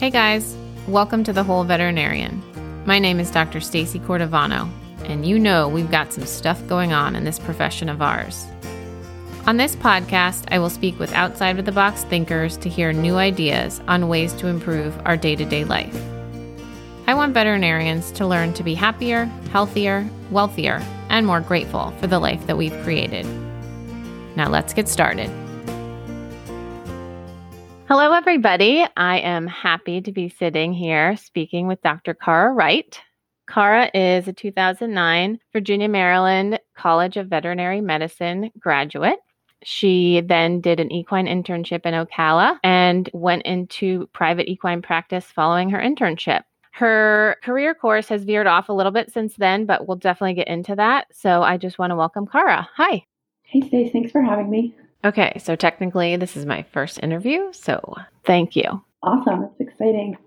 Hey guys, welcome to The Whole Veterinarian. My name is Dr. Stacy Cordovano, and you know we've got some stuff going on in this profession of ours. On this podcast, I will speak with outside of the box thinkers to hear new ideas on ways to improve our day to day life. I want veterinarians to learn to be happier, healthier, wealthier, and more grateful for the life that we've created. Now let's get started. Hello, everybody. I am happy to be sitting here speaking with Dr. Cara Wright. Cara is a 2009 Virginia, Maryland College of Veterinary Medicine graduate. She then did an equine internship in Ocala and went into private equine practice following her internship. Her career course has veered off a little bit since then, but we'll definitely get into that. So I just want to welcome Cara. Hi. Hey, Stace. Thanks for having me. Okay, so technically, this is my first interview, so thank you. Awesome. It's exciting.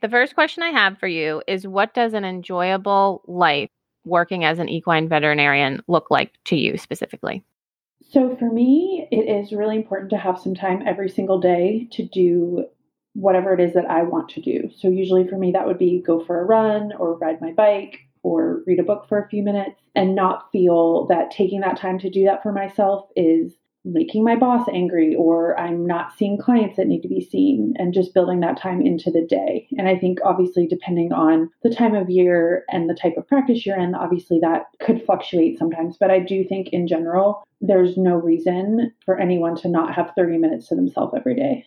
The first question I have for you is What does an enjoyable life working as an equine veterinarian look like to you specifically? So, for me, it is really important to have some time every single day to do whatever it is that I want to do. So, usually for me, that would be go for a run or ride my bike or read a book for a few minutes and not feel that taking that time to do that for myself is making my boss angry or I'm not seeing clients that need to be seen and just building that time into the day. And I think obviously depending on the time of year and the type of practice you're in, obviously that could fluctuate sometimes, but I do think in general there's no reason for anyone to not have 30 minutes to themselves every day.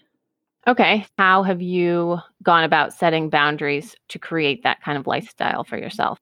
Okay, how have you gone about setting boundaries to create that kind of lifestyle for yourself?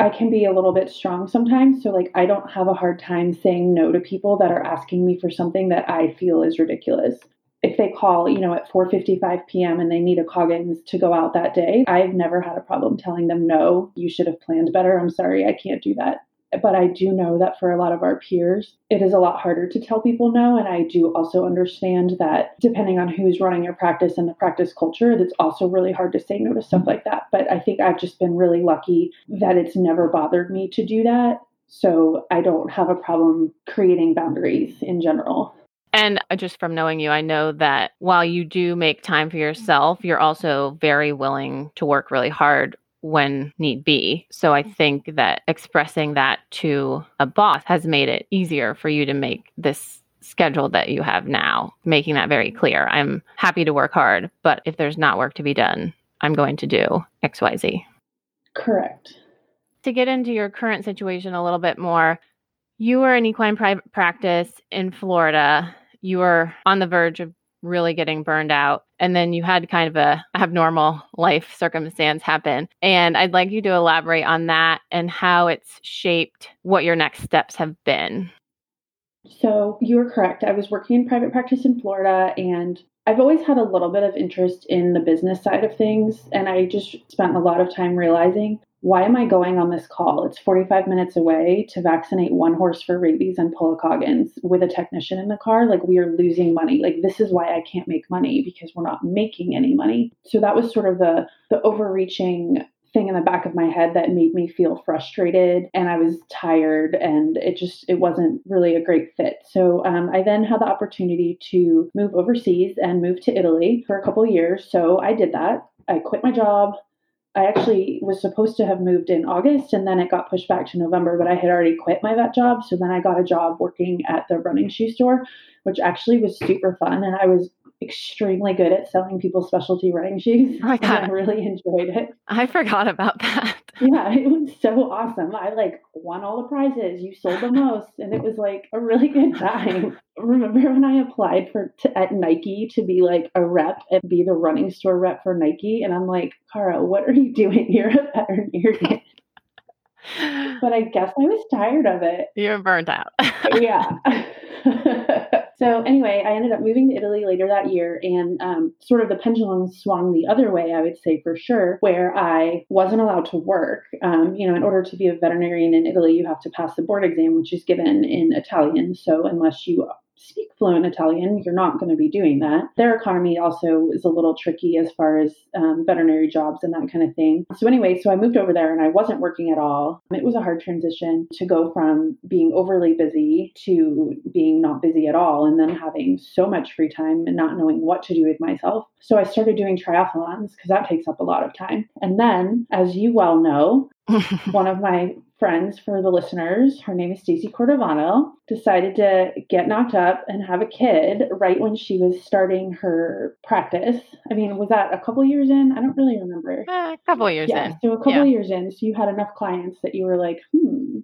I can be a little bit strong sometimes. So, like, I don't have a hard time saying no to people that are asking me for something that I feel is ridiculous. If they call, you know, at 4:55 p.m. and they need a Coggins to go out that day, I've never had a problem telling them no. You should have planned better. I'm sorry, I can't do that. But I do know that for a lot of our peers, it is a lot harder to tell people no. And I do also understand that depending on who's running your practice and the practice culture, it's also really hard to say no to stuff like that. But I think I've just been really lucky that it's never bothered me to do that. So I don't have a problem creating boundaries in general. And just from knowing you, I know that while you do make time for yourself, you're also very willing to work really hard when need be. So I mm-hmm. think that expressing that to a boss has made it easier for you to make this schedule that you have now, making that very mm-hmm. clear. I'm happy to work hard, but if there's not work to be done, I'm going to do XYZ. Correct. To get into your current situation a little bit more, you were in equine private practice in Florida. You were on the verge of really getting burned out. And then you had kind of a abnormal life circumstance happen. And I'd like you to elaborate on that and how it's shaped what your next steps have been. So you are correct. I was working in private practice in Florida and I've always had a little bit of interest in the business side of things. And I just spent a lot of time realizing why am I going on this call? It's 45 minutes away to vaccinate one horse for rabies and pull a Coggins with a technician in the car. Like, we are losing money. Like, this is why I can't make money because we're not making any money. So, that was sort of the, the overreaching thing in the back of my head that made me feel frustrated and I was tired and it just it wasn't really a great fit. So um, I then had the opportunity to move overseas and move to Italy for a couple years. So I did that. I quit my job, I actually was supposed to have moved in August and then it got pushed back to November, but I had already quit my vet job. So then I got a job working at the running shoe store, which actually was super fun. And I was extremely good at selling people specialty running shoes. Oh my God. I really enjoyed it. I forgot about that. yeah, it was so awesome. I like won all the prizes. You sold the most, and it was like a really good time. Remember when I applied for to, at Nike to be like a rep and be the running store rep for Nike? And I'm like, Cara, what are you doing? You're a veterinarian. but I guess I was tired of it. You're burnt out. yeah. So anyway, I ended up moving to Italy later that year, and um, sort of the pendulum swung the other way, I would say for sure, where I wasn't allowed to work. Um, you know, in order to be a veterinarian in Italy, you have to pass the board exam, which is given in Italian. So unless you speak fluent Italian, you're not going to be doing that. Their economy also is a little tricky as far as um, veterinary jobs and that kind of thing. So, anyway, so I moved over there and I wasn't working at all. It was a hard transition to go from being overly busy to being not busy at all and then having so much free time and not knowing what to do with myself. So, I started doing triathlons because that takes up a lot of time. And then, as you well know, one of my friends for the listeners, her name is Stacy Cordovano, decided to get knocked up and have a kid right when she was starting her practice. I mean, was that a couple years in? I don't really remember. Uh, a couple years yeah, in. So a couple yeah. years in. So you had enough clients that you were like, hmm,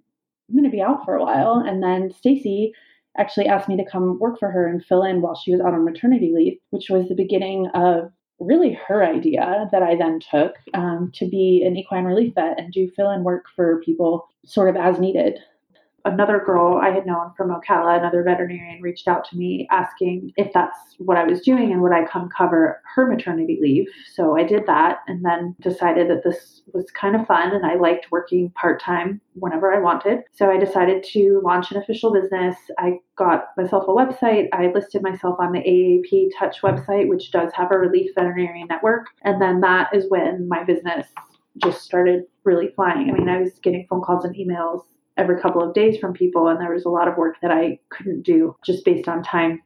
I'm going to be out for a while. And then Stacy actually asked me to come work for her and fill in while she was out on maternity leave, which was the beginning of really her idea that I then took um, to be an equine relief vet and do fill in work for people sort of as needed another girl I had known from Ocala, another veterinarian, reached out to me asking if that's what I was doing and would I come cover her maternity leave. So I did that and then decided that this was kind of fun and I liked working part time whenever I wanted. So I decided to launch an official business. I got myself a website. I listed myself on the AAEP Touch website, which does have a relief veterinarian network. And then that is when my business just started really flying. I mean, I was getting phone calls and emails every couple of days from people, and there was a lot of work that I couldn't do just based on time.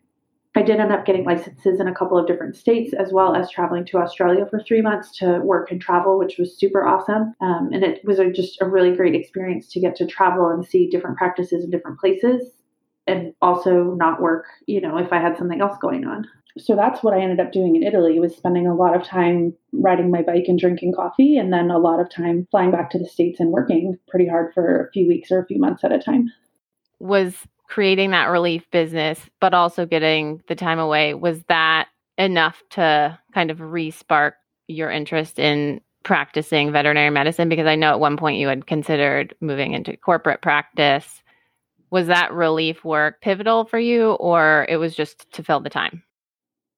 I did end up getting licenses in a couple of different states, as well as traveling to Australia for three months to work and travel, which was super awesome. Um, and it was a, just a really great experience to get to travel and see different practices in different places and also not work, you know, if I had something else going on so that's what I ended up doing in Italy was spending a lot of time riding my bike and drinking coffee and then a lot of time flying back to the states and working pretty hard for a few weeks or a few months at a time. Was creating that relief business but also getting the time away was that enough to kind of respark your interest in practicing veterinary medicine because I know at one point you had considered moving into corporate practice. Was that relief work pivotal for you or it was just to fill the time?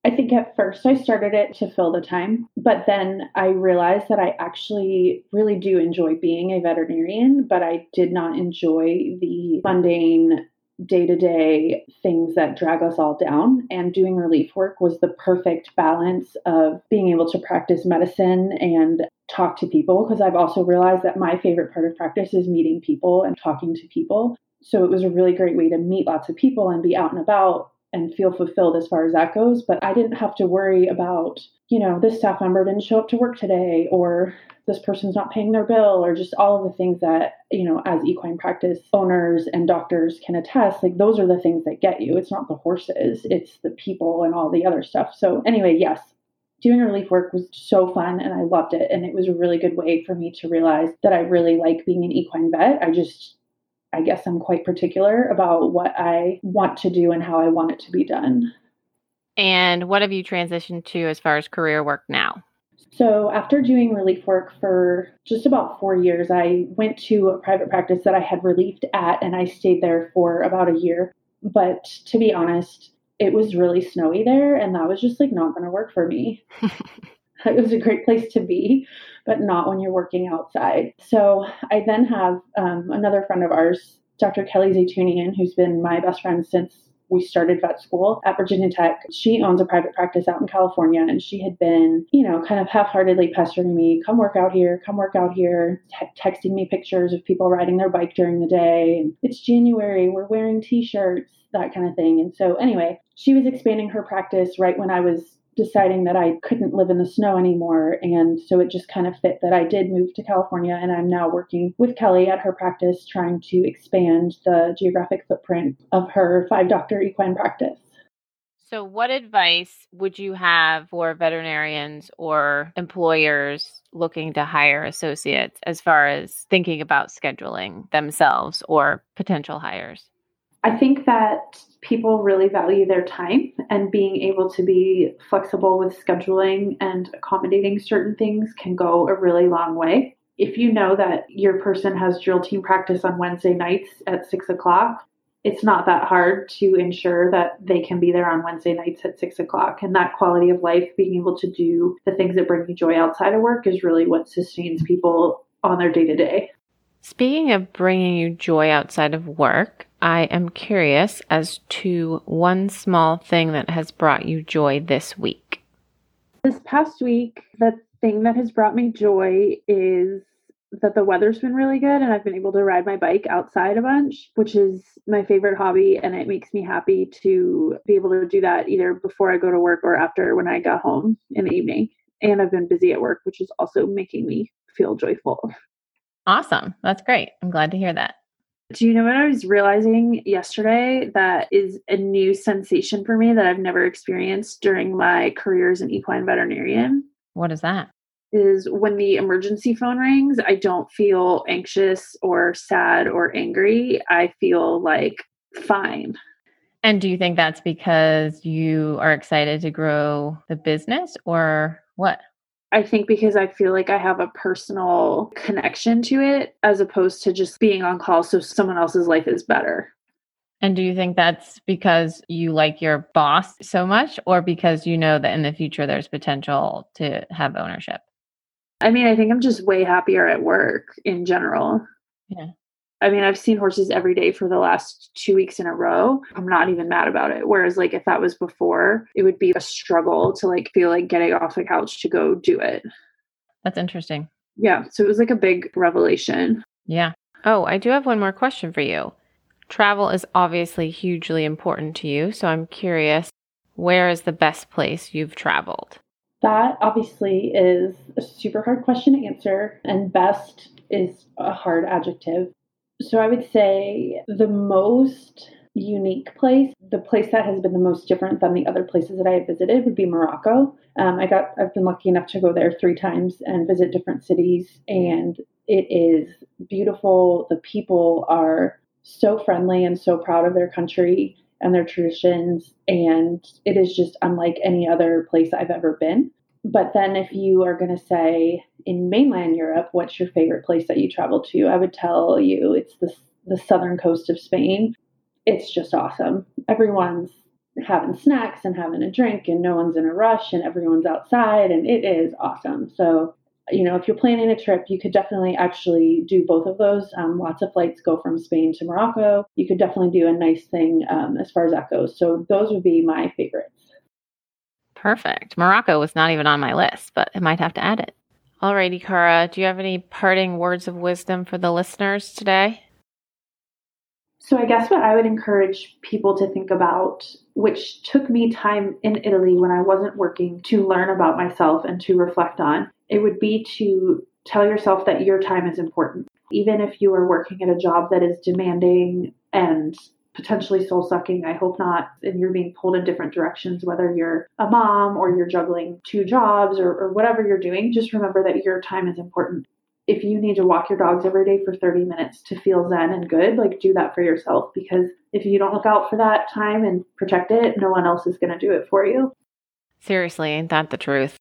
I think at first I started it to fill the time, but then I realized that I actually really do enjoy being a veterinarian, but I did not enjoy the mundane day to day things that drag us all down. And doing relief work was the perfect balance of being able to practice medicine and talk to people. Because I've also realized that my favorite part of practice is meeting people and talking to people. So it was a really great way to meet lots of people and be out and about and feel fulfilled as far as that goes. But I didn't have to worry about, you know, this staff member didn't show up to work today or this person's not paying their bill or just all of the things that, you know, as equine practice owners and doctors can attest, like those are the things that get you. It's not the horses, it's the people and all the other stuff. So, anyway, yes, doing relief work was so fun and I loved it. And it was a really good way for me to realize that I really like being an equine vet. I just I guess I'm quite particular about what I want to do and how I want it to be done. And what have you transitioned to as far as career work now? So, after doing relief work for just about four years, I went to a private practice that I had relieved at and I stayed there for about a year. But to be honest, it was really snowy there and that was just like not going to work for me. it was a great place to be, but not when you're working outside. So I then have um, another friend of ours, Dr. Kelly Zaytunian, who's been my best friend since we started vet school at Virginia Tech. She owns a private practice out in California, and she had been, you know, kind of half heartedly pestering me, come work out here, come work out here, te- texting me pictures of people riding their bike during the day. And it's January, we're wearing t shirts, that kind of thing. And so, anyway, she was expanding her practice right when I was deciding that I couldn't live in the snow anymore. And so it just kind of fit that I did move to California and I'm now working with Kelly at her practice trying to expand the geographic footprint of her five doctor equine practice. So, what advice would you have for veterinarians or employers looking to hire associates as far as thinking about scheduling themselves or potential hires? I think that people really value their time and being able to be flexible with scheduling and accommodating certain things can go a really long way. If you know that your person has drill team practice on Wednesday nights at six o'clock, it's not that hard to ensure that they can be there on Wednesday nights at six o'clock. And that quality of life, being able to do the things that bring you joy outside of work, is really what sustains people on their day to day. Speaking of bringing you joy outside of work, I am curious as to one small thing that has brought you joy this week. This past week, the thing that has brought me joy is that the weather's been really good and I've been able to ride my bike outside a bunch, which is my favorite hobby. And it makes me happy to be able to do that either before I go to work or after when I got home in the evening. And I've been busy at work, which is also making me feel joyful. Awesome. That's great. I'm glad to hear that. Do you know what I was realizing yesterday that is a new sensation for me that I've never experienced during my career as an equine veterinarian? What is that? Is when the emergency phone rings, I don't feel anxious or sad or angry. I feel like fine. And do you think that's because you are excited to grow the business or what? I think because I feel like I have a personal connection to it as opposed to just being on call so someone else's life is better. And do you think that's because you like your boss so much or because you know that in the future there's potential to have ownership? I mean, I think I'm just way happier at work in general. Yeah. I mean, I've seen horses every day for the last two weeks in a row. I'm not even mad about it. Whereas, like, if that was before, it would be a struggle to like feel like getting off the couch to go do it. That's interesting. Yeah. So it was like a big revelation. Yeah. Oh, I do have one more question for you. Travel is obviously hugely important to you. So I'm curious where is the best place you've traveled? That obviously is a super hard question to answer, and best is a hard adjective. So I would say the most unique place, the place that has been the most different than the other places that I have visited would be Morocco. Um, I got I've been lucky enough to go there three times and visit different cities, and it is beautiful. The people are so friendly and so proud of their country and their traditions, and it is just unlike any other place I've ever been. But then, if you are going to say in mainland Europe, what's your favorite place that you traveled to? I would tell you it's the, the southern coast of Spain. It's just awesome. Everyone's having snacks and having a drink, and no one's in a rush, and everyone's outside, and it is awesome. So, you know, if you're planning a trip, you could definitely actually do both of those. Um, lots of flights go from Spain to Morocco. You could definitely do a nice thing um, as far as that goes. So, those would be my favorites. Perfect. Morocco was not even on my list, but I might have to add it. Alrighty, Cara, do you have any parting words of wisdom for the listeners today? So, I guess what I would encourage people to think about, which took me time in Italy when I wasn't working to learn about myself and to reflect on, it would be to tell yourself that your time is important. Even if you are working at a job that is demanding and potentially soul sucking. I hope not. And you're being pulled in different directions, whether you're a mom or you're juggling two jobs or, or whatever you're doing. Just remember that your time is important. If you need to walk your dogs every day for 30 minutes to feel zen and good, like do that for yourself because if you don't look out for that time and protect it, no one else is going to do it for you. Seriously, ain't that the truth?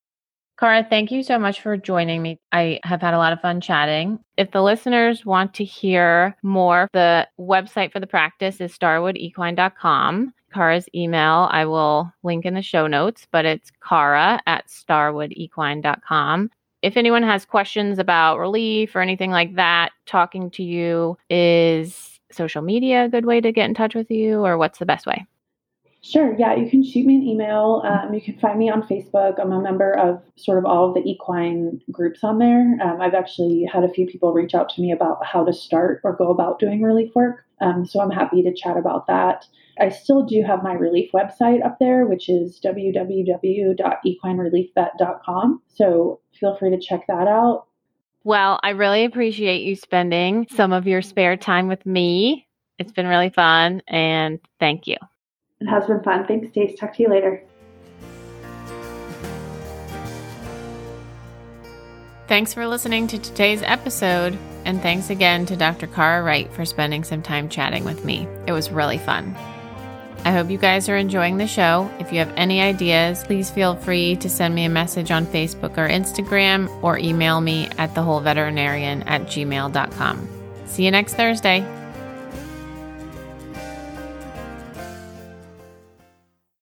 Cara, thank you so much for joining me. I have had a lot of fun chatting. If the listeners want to hear more, the website for the practice is starwoodequine.com. Cara's email I will link in the show notes, but it's cara at starwoodequine.com. If anyone has questions about relief or anything like that, talking to you is social media a good way to get in touch with you, or what's the best way? Sure. Yeah, you can shoot me an email. Um, you can find me on Facebook. I'm a member of sort of all of the equine groups on there. Um, I've actually had a few people reach out to me about how to start or go about doing relief work. Um, so I'm happy to chat about that. I still do have my relief website up there, which is www.equinereliefvet.com. So feel free to check that out. Well, I really appreciate you spending some of your spare time with me. It's been really fun, and thank you. It has been fun. Thanks, Stace. Talk to you later. Thanks for listening to today's episode, and thanks again to Dr. Cara Wright for spending some time chatting with me. It was really fun. I hope you guys are enjoying the show. If you have any ideas, please feel free to send me a message on Facebook or Instagram or email me at thewholeveterinarian at gmail.com. See you next Thursday.